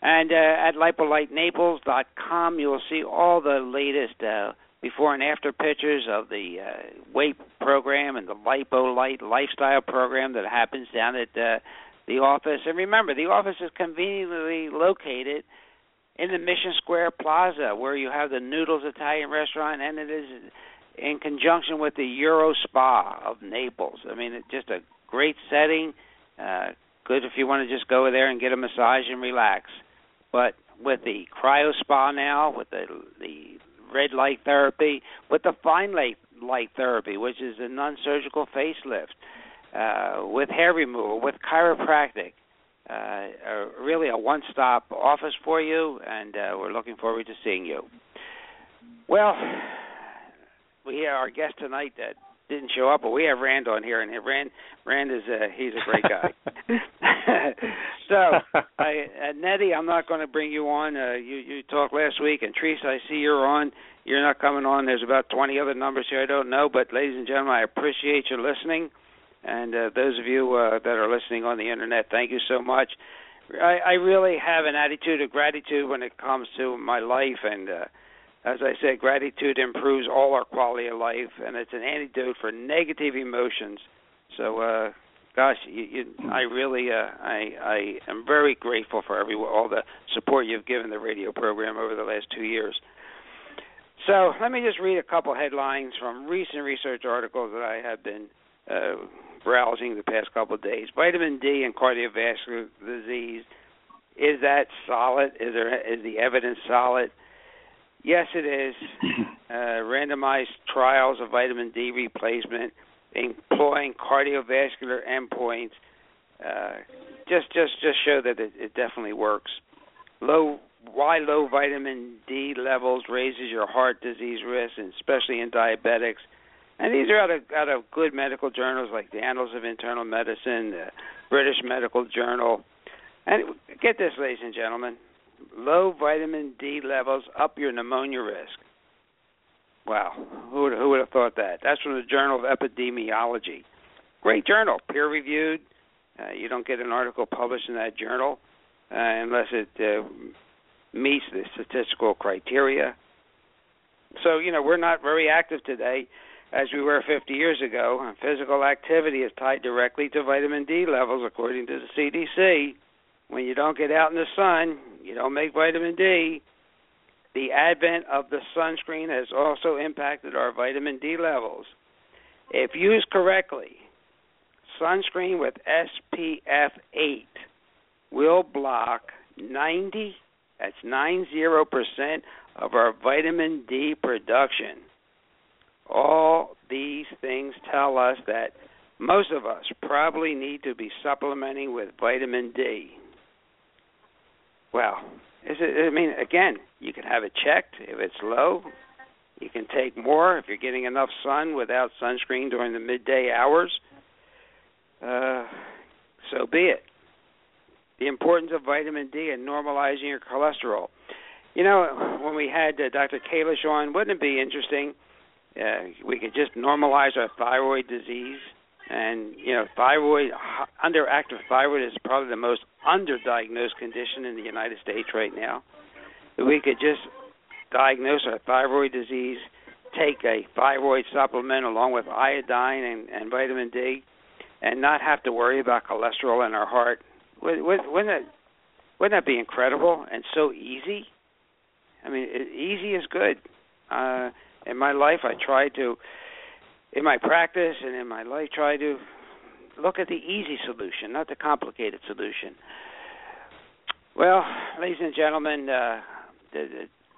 And uh, at lipolightnaples.com, you will see all the latest uh, before and after pictures of the uh, weight program and the LipoLight lifestyle program that happens down at uh, the office. And remember, the office is conveniently located in the Mission Square Plaza, where you have the Noodles Italian restaurant, and it is in conjunction with the Euro Spa of Naples. I mean, it's just a great setting. Uh, good if you want to just go there and get a massage and relax. But with the cryo spa now, with the the red light therapy, with the fine light light therapy, which is a non-surgical facelift, uh, with hair removal, with chiropractic, uh, uh, really a one-stop office for you, and uh, we're looking forward to seeing you. Well, we have our guest tonight that didn't show up, but we have Rand on here, and Rand Rand is a he's a great guy. (laughs) so I, uh, Eddie, I'm not going to bring you on. Uh, you you talked last week, and Teresa, I see you're on. You're not coming on. There's about 20 other numbers here I don't know, but ladies and gentlemen, I appreciate you listening, and uh, those of you uh, that are listening on the internet, thank you so much. I, I really have an attitude of gratitude when it comes to my life, and uh, as I said, gratitude improves all our quality of life, and it's an antidote for negative emotions. So, uh, gosh, you, you, I really, uh, I, I am very grateful for every all the support you've given the radio program over the last two years. So, let me just read a couple headlines from recent research articles that I have been uh, browsing the past couple of days. Vitamin D and cardiovascular disease. Is that solid? Is there is the evidence solid? Yes, it is. (clears throat) Uh, randomized trials of vitamin D replacement, employing cardiovascular endpoints, uh, just just just show that it, it definitely works. Low why low vitamin D levels raises your heart disease risk, and especially in diabetics. And these are out of out of good medical journals like the Annals of Internal Medicine, the British Medical Journal. And get this, ladies and gentlemen, low vitamin D levels up your pneumonia risk. Wow, who would, who would have thought that? That's from the Journal of Epidemiology. Great journal, peer reviewed. Uh, you don't get an article published in that journal uh, unless it uh, meets the statistical criteria. So, you know, we're not very active today as we were 50 years ago. Physical activity is tied directly to vitamin D levels, according to the CDC. When you don't get out in the sun, you don't make vitamin D. The advent of the sunscreen has also impacted our vitamin D levels. If used correctly, sunscreen with SPF 8 will block 90 that's 90% of our vitamin D production. All these things tell us that most of us probably need to be supplementing with vitamin D. Well, is it, I mean, again, you can have it checked if it's low. You can take more if you're getting enough sun without sunscreen during the midday hours. Uh, so be it. The importance of vitamin D in normalizing your cholesterol. You know, when we had uh, Dr. Kalish on, wouldn't it be interesting? Uh, we could just normalize our thyroid disease and you know, thyroid underactive thyroid is probably the most underdiagnosed condition in the United States right now. If we could just diagnose our thyroid disease, take a thyroid supplement along with iodine and, and vitamin D, and not have to worry about cholesterol in our heart, wouldn't that wouldn't that be incredible and so easy? I mean, easy is good. Uh, in my life, I tried to in my practice and in my life try to look at the easy solution, not the complicated solution. Well, ladies and gentlemen, uh, the,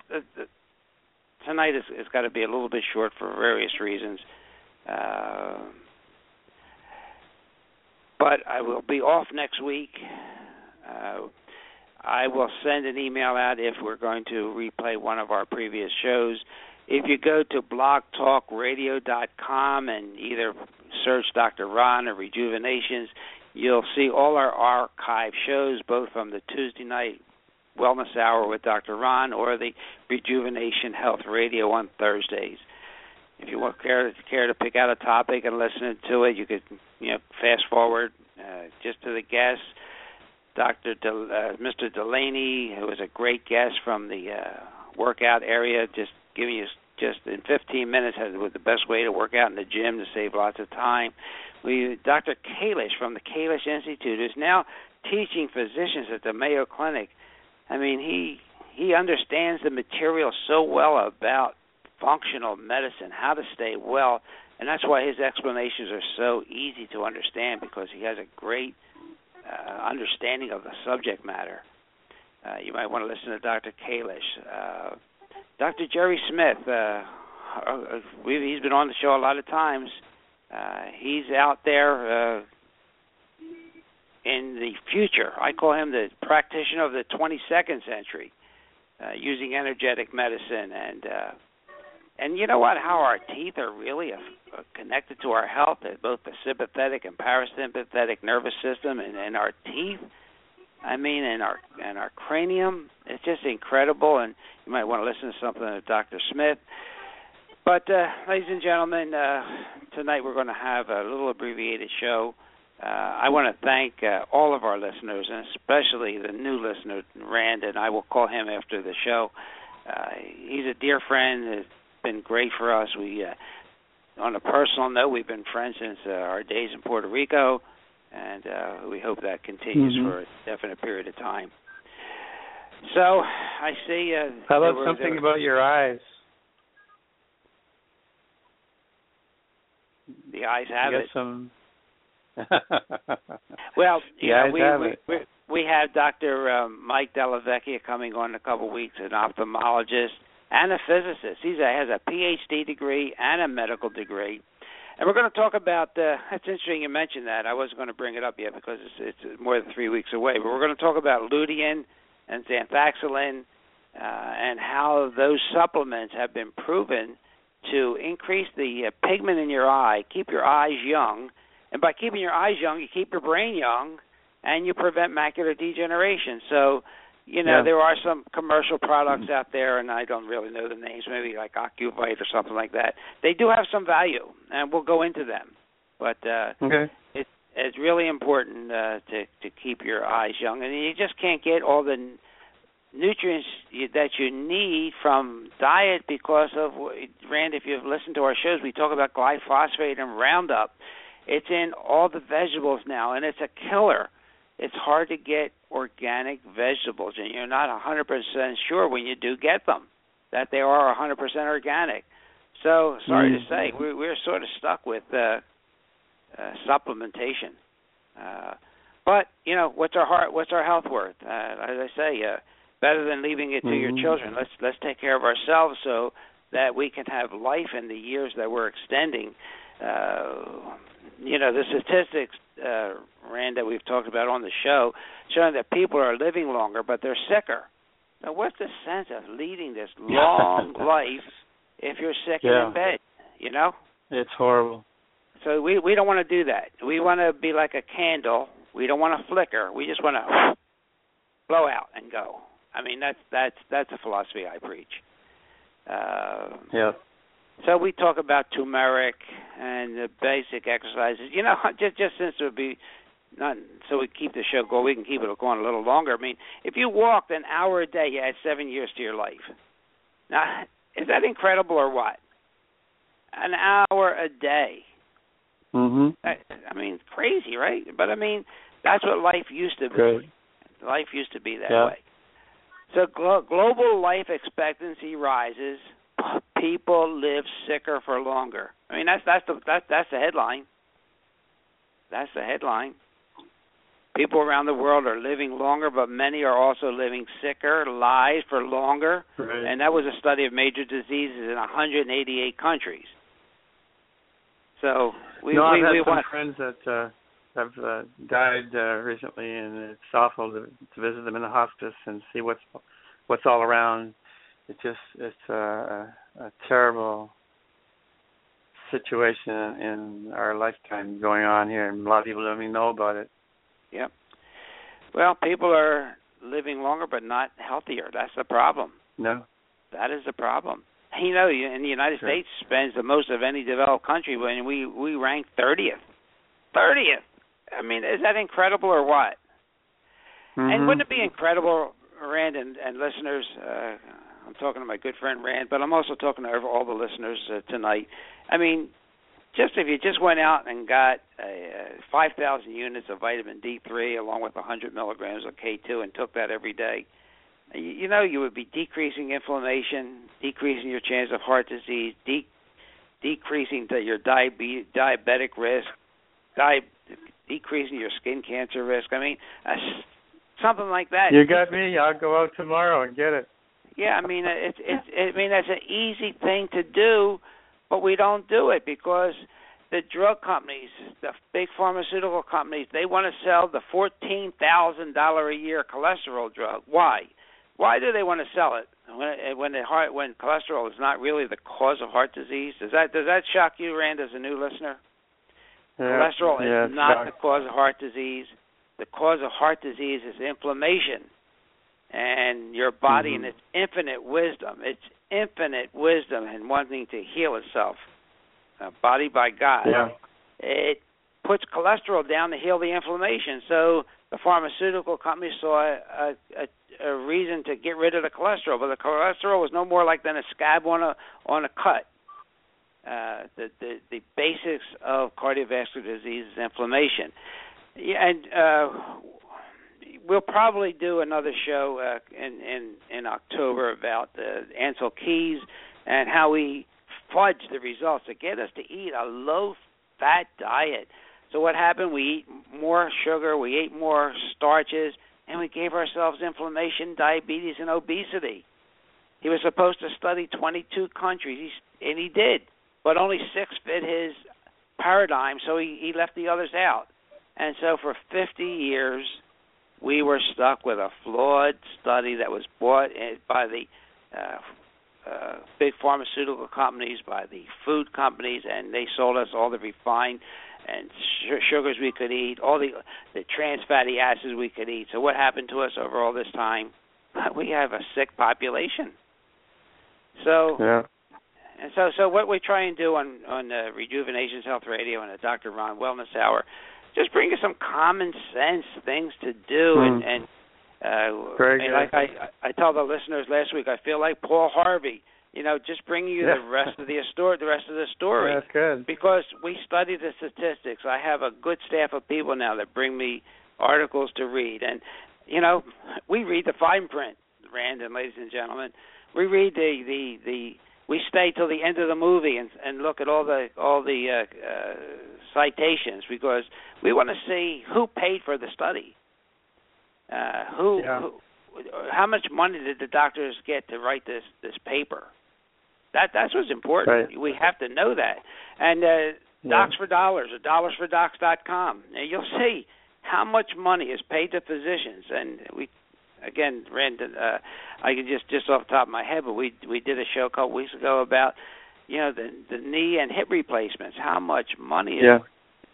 the, the, tonight is, is got to be a little bit short for various reasons. Uh, but I will be off next week. Uh, I will send an email out if we're going to replay one of our previous shows if you go to blogtalkradio.com and either search Dr. Ron or Rejuvenations, you'll see all our archive shows, both from the Tuesday night Wellness Hour with Dr. Ron or the Rejuvenation Health Radio on Thursdays. If you want care care to pick out a topic and listen to it, you could you know fast forward uh, just to the guest, Dr. De, uh, Mr. Delaney, who was a great guest from the uh, workout area, just giving you just in 15 minutes was the best way to work out in the gym to save lots of time. We Dr. Kalish from the Kalish Institute is now teaching physicians at the Mayo Clinic. I mean, he he understands the material so well about functional medicine, how to stay well, and that's why his explanations are so easy to understand because he has a great uh, understanding of the subject matter. Uh, you might want to listen to Dr. Kalish. Uh, Dr. Jerry Smith, uh, uh, he's been on the show a lot of times. Uh, he's out there uh, in the future. I call him the practitioner of the 22nd century, uh, using energetic medicine and uh, and you know what? How our teeth are really a, uh, a connected to our health, both the sympathetic and parasympathetic nervous system, and, and our teeth I mean, in our in our cranium. It's just incredible, and you might want to listen to something of Dr. Smith. But, uh, ladies and gentlemen, uh, tonight we're going to have a little abbreviated show. Uh, I want to thank uh, all of our listeners, and especially the new listener, Rand, and I will call him after the show. Uh, he's a dear friend. It's been great for us. We, uh, on a personal note, we've been friends since our days in Puerto Rico, and uh, we hope that continues Mhm. for a definite period of time. So I see. Uh, How about were- something about your eyes? the eyes have it? some. (laughs) Well, Yeah, we, have we, we we have Dr. Um, Mike Delavecchia coming on in a couple of weeks, an ophthalmologist and a physicist. He has a PhD degree and a medical degree. And we're going to talk about. Uh, it's interesting you mentioned that. I wasn't going to bring it up yet because it's, it's more than three weeks away. But we're going to talk about lutein and zeaxanthin uh, and how those supplements have been proven to increase the uh, pigment in your eye, keep your eyes young, and by keeping your eyes young, you keep your brain young, and you prevent macular degeneration. So, you know, Yeah. there are some commercial products out there, and I don't really know the names, maybe like Ocuvite or something like that. They do have some value, and we'll go into them. But uh, okay. it's really important uh, to to keep your eyes young, and you just can't get all the n- nutrients you, that you need from diet because of Rand. If you've listened to our shows, we talk about glyphosate and Roundup. It's in all the vegetables now, and it's a killer. It's hard to get organic vegetables, and you're not 100% sure when you do get them that they are 100% organic. So sorry Mm. to say, we're, we're sort of stuck with uh, uh, supplementation. Uh, but you know, what's our heart? What's our health worth? Uh, as I say, uh, better than leaving it to your Mhm. children. Let's let's take care of ourselves so that we can have life in the years that we're extending. Uh, you know, the statistics, uh, Rand, that we've talked about on the show, showing that people are living longer, but they're sicker. Now, what's the sense of leading this (laughs) long life if you're sick and Yeah. in bed? You know. It's horrible. So we we don't want to do that. We want to be like a candle. We don't want to flicker. We just want to (sniffs) blow out and go. I mean that's that's that's a philosophy I preach. Uh, Yeah. So we talk about turmeric and the basic exercises. You know, (laughs) just just since it would be not so we keep the show going, we can keep it going a little longer. I mean, if you walked an hour a day, you had seven years to your life. Now, (laughs) is that incredible or what? An hour a day. Mhm. I, I mean, crazy, right? But I mean, that's what life used to be. Great. Life used to be that Yeah. way. So glo- global life expectancy rises. People live sicker for longer. I mean, that's that's the that's that's the headline. That's the headline. People around the world are living longer, but many are also living sicker lives for longer. Right. And that was a study of major diseases in 188 countries. So we no, we, I've had we some want friends that uh, have uh, died uh, recently, and it's awful to, to visit them in the hospice and see what's what's all around. It just it's a, a, terrible situation in our lifetime going on here, and a lot of people don't even know about it. Yep. Well, people are living longer but not healthier. That's the problem. No. That is the problem. You know, in the United Sure. States spends the most of any developed country when we we rank 30th. 30th. I mean, is that incredible or what? And Mhm. wouldn't it be incredible, Rand and, and listeners? Uh, I'm talking to my good friend Rand, but I'm also talking to all the listeners uh, tonight. I mean, just if you just went out and got uh, 5,000 units of vitamin D3 along with 100 milligrams of K2 and took that every day, you, you know you would be decreasing inflammation, decreasing your chance of heart disease, de- decreasing the, your diabe- diabetic risk, di- decreasing your skin cancer risk. I mean, uh, something like that. You got me. I'll go out tomorrow and get it. Yeah, I mean it's it's I mean that's an easy thing to do, but we don't do it because the drug companies, the big pharmaceutical companies, they want to sell the fourteen thousand dollar a year cholesterol drug. Why? Why do they want to sell it when it, when the heart when cholesterol is not really the cause of heart disease? Does that does that shock you, Rand, as a new listener? Yeah. cholesterol yeah, is not shock- the cause of heart disease. the cause of heart disease is inflammation, and your body mm-hmm. in its infinite wisdom, its infinite wisdom and wanting to heal itself, uh, body by God, yeah. it puts cholesterol down to heal the inflammation. So the pharmaceutical companies saw a, a, a reason to get rid of the cholesterol, but the cholesterol was no more like than a scab on a on a cut. Uh, the, the the basics of cardiovascular disease is inflammation. Yeah, and uh, we'll probably do another show uh, in in in October about uh, Ancel Keys and how we fudge the results to get us to eat a low fat diet. So what happened? We eat more sugar, we ate more starches, and we gave ourselves inflammation, diabetes, and obesity. He was supposed to study 22 countries, and he did but only six fit his paradigm, so he, he left the others out. And so for 50 years, we were stuck with a flawed study that was bought by the uh, uh, big pharmaceutical companies, by the food companies, and they sold us all the refined and sh- sugars we could eat, all the the trans fatty acids we could eat. So what happened to us over all this time? (laughs) We have a sick population. So yeah. And so, so what we try and do on on uh, Rejuvenations Health Radio and the Dr. Ron Wellness Hour, just bring you some common sense things to do, mm. and and uh, Very and good. like I I told the listeners last week, I feel like Paul Harvey. You know, just bringing you yeah. the rest of the story, the rest of the story. That's good. Because we study the statistics. I have a good staff of people now that bring me articles to read, and you know, we read the fine print, Rand and ladies and gentlemen. We read the the the we stay till the end of the movie and and look at all the all the uh, uh, citations because we want to see who paid for the study. Uh, who, yeah. who, how much money did the doctors get to write this this paper? That that's what's important. Right. We have to know that. And uh, yeah. Docs for Dollars or dollarsfordocs.com. And you'll see how much money is paid to physicians. And we again, Rand, uh, I can just just off the top of my head, but we we did a show a couple weeks ago about you know the the knee and hip replacements. How much money yeah. is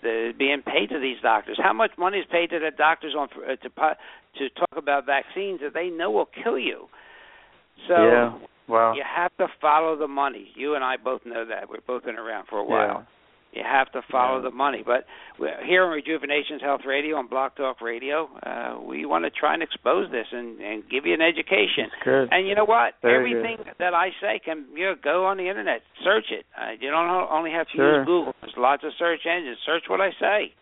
the, being paid to these doctors? How much money is paid to the doctors on uh, to to talk about vaccines that they know will kill you? So yeah. Wow. you have to follow the money. You and I both know that. We've both been around for a while. Yeah. You have to follow yeah. the money. But here on Rejuvenations Health Radio on Blog Talk Radio, uh, we want to try and expose this and, and give you an education. And you know what? Very Everything good. that I say can you know, go on the internet, search it. Uh, you don't only have to Sure. use Google. There's lots of search engines. Search what I say.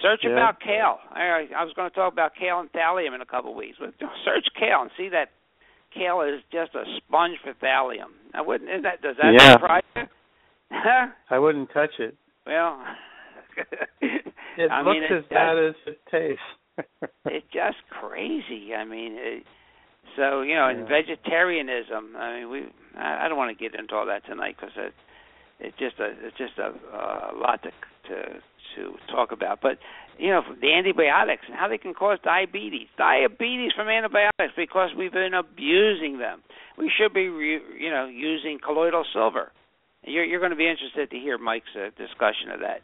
Search Yeah. about kale. I, I was going to talk about kale and thallium in a couple of weeks, but (laughs) search kale and see that kale is just a sponge for thallium. Now, wouldn't is that does that Yeah. surprise you? (laughs) I wouldn't touch it. well, (laughs) It I looks mean, as bad as it tastes. (laughs) it's just crazy. I mean, it, so you know, in Yeah. vegetarianism, I mean, we I, I don't want to get into all that tonight because it it's just a it's just a, a lot to to to talk about. But you know, the antibiotics and how they can cause diabetes, diabetes from antibiotics because we've been abusing them. We should be re, you know using colloidal silver. You're you're going to be interested to hear Mike's uh, discussion of that.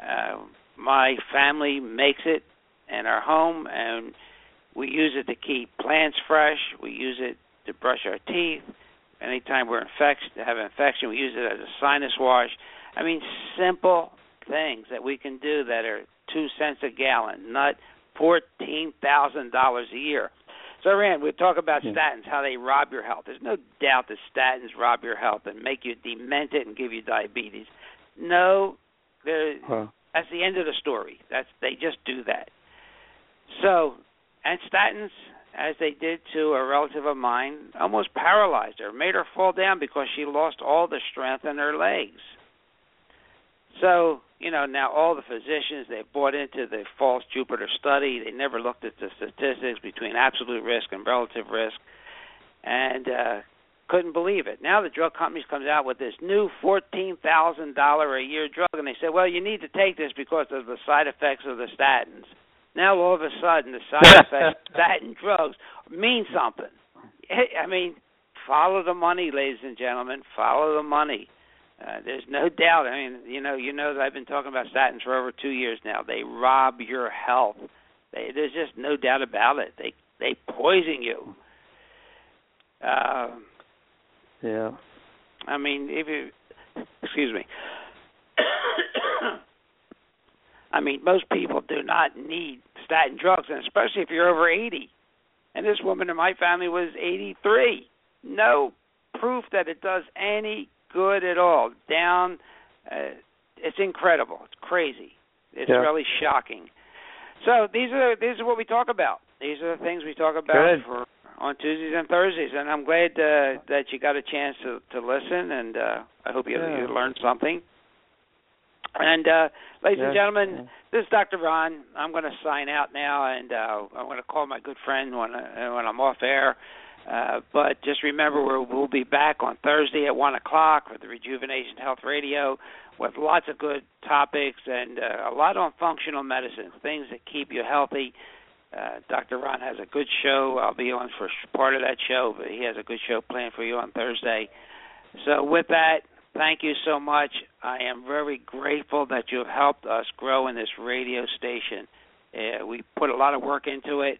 Uh, my family makes it in our home, and we use it to keep plants fresh. We use it to brush our teeth. Anytime we're infected, have an infection, we use it as a sinus wash. I mean, simple things that we can do that are two cents a gallon, not fourteen thousand dollars a year. So, Rand, we talk about Yeah. statins, how they rob your health. There's no doubt that statins rob your health and make you demented and give you diabetes. No, there Wow. that's the end of the story. That's they just do that. So, and statins, as they did to a relative of mine, almost paralyzed her, made her fall down because she lost all the strength in her legs. So, you know, now all the physicians they bought into the false Jupiter study. They never looked at the statistics between absolute risk and relative risk, and uh, couldn't believe it. Now the drug companies comes out with this new fourteen thousand dollar a year drug, and they say, well, you need to take this because of the side effects of the statins. Now all of a sudden, the side (laughs) effects of statin drugs mean something. I mean, follow the money, ladies and gentlemen. Follow the money. Uh, there's no doubt. I mean, you know, you know that I've been talking about statins for over two years now. They rob your health. They, there's just no doubt about it. They they poison you. Uh, yeah. I mean, if you excuse me. (coughs) I mean, most people do not need statin drugs, and especially if you're over 80. And this woman in my family was 83. No proof that it does any good at all. Down, uh, it's incredible. It's crazy. It's yeah. really shocking. So these are these are what we talk about. These are the things we talk about for on Tuesdays and Thursdays, and I'm glad uh, that you got a chance to to listen, and uh, I hope you, Yeah. you learned something. And uh, ladies and gentlemen, this is Dr. Ron. I'm going to sign out now, and uh, I'm going to call my good friend when uh, when I'm off air. Uh, but just remember, we'll, we'll be back on Thursday at one o'clock with the Rejuvenation Health Radio, with lots of good topics and uh, a lot on functional medicine, things that keep you healthy. Uh, Dr. Ron has a good show. I'll be on for part of that show, but he has a good show planned for you on Thursday. So, with that, thank you so much. I am very grateful that you have helped us grow in this radio station. Uh, we put a lot of work into it.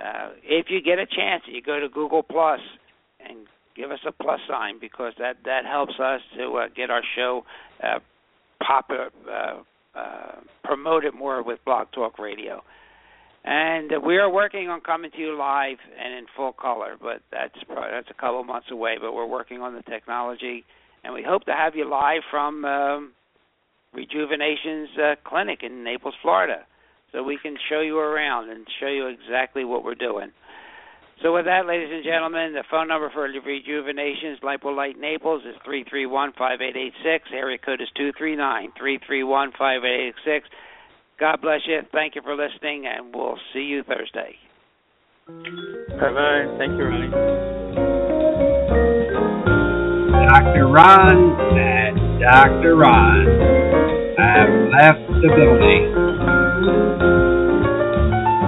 Uh, if you get a chance, you go to Google Plus and give us a plus sign because that that helps us to uh, get our show uh, popular, uh, uh, promote it more with Blog Talk Radio. And we are working on coming to you live and in full color, but that's probably, that's a couple months away. But we're working on the technology, and we hope to have you live from um, Rejuvenation's uh, clinic in Naples, Florida, so we can show you around and show you exactly what we're doing. So with that, ladies and gentlemen, the phone number for Rejuvenation's Lipolight Naples is three three one five eight eight six. Area code is two three nine three three one five eight eight six. God bless you. Thank you for listening, and we'll see you Thursday. Bye bye. Thank you, Ronnie. Dr. Ron and Dr. Ron have left the building.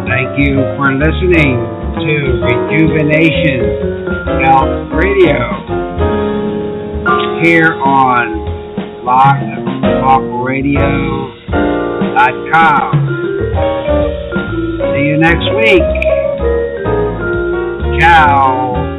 Thank you for listening to Rejuvenation Health Radio here on blogtalkradio.com. See you next week. Ciao.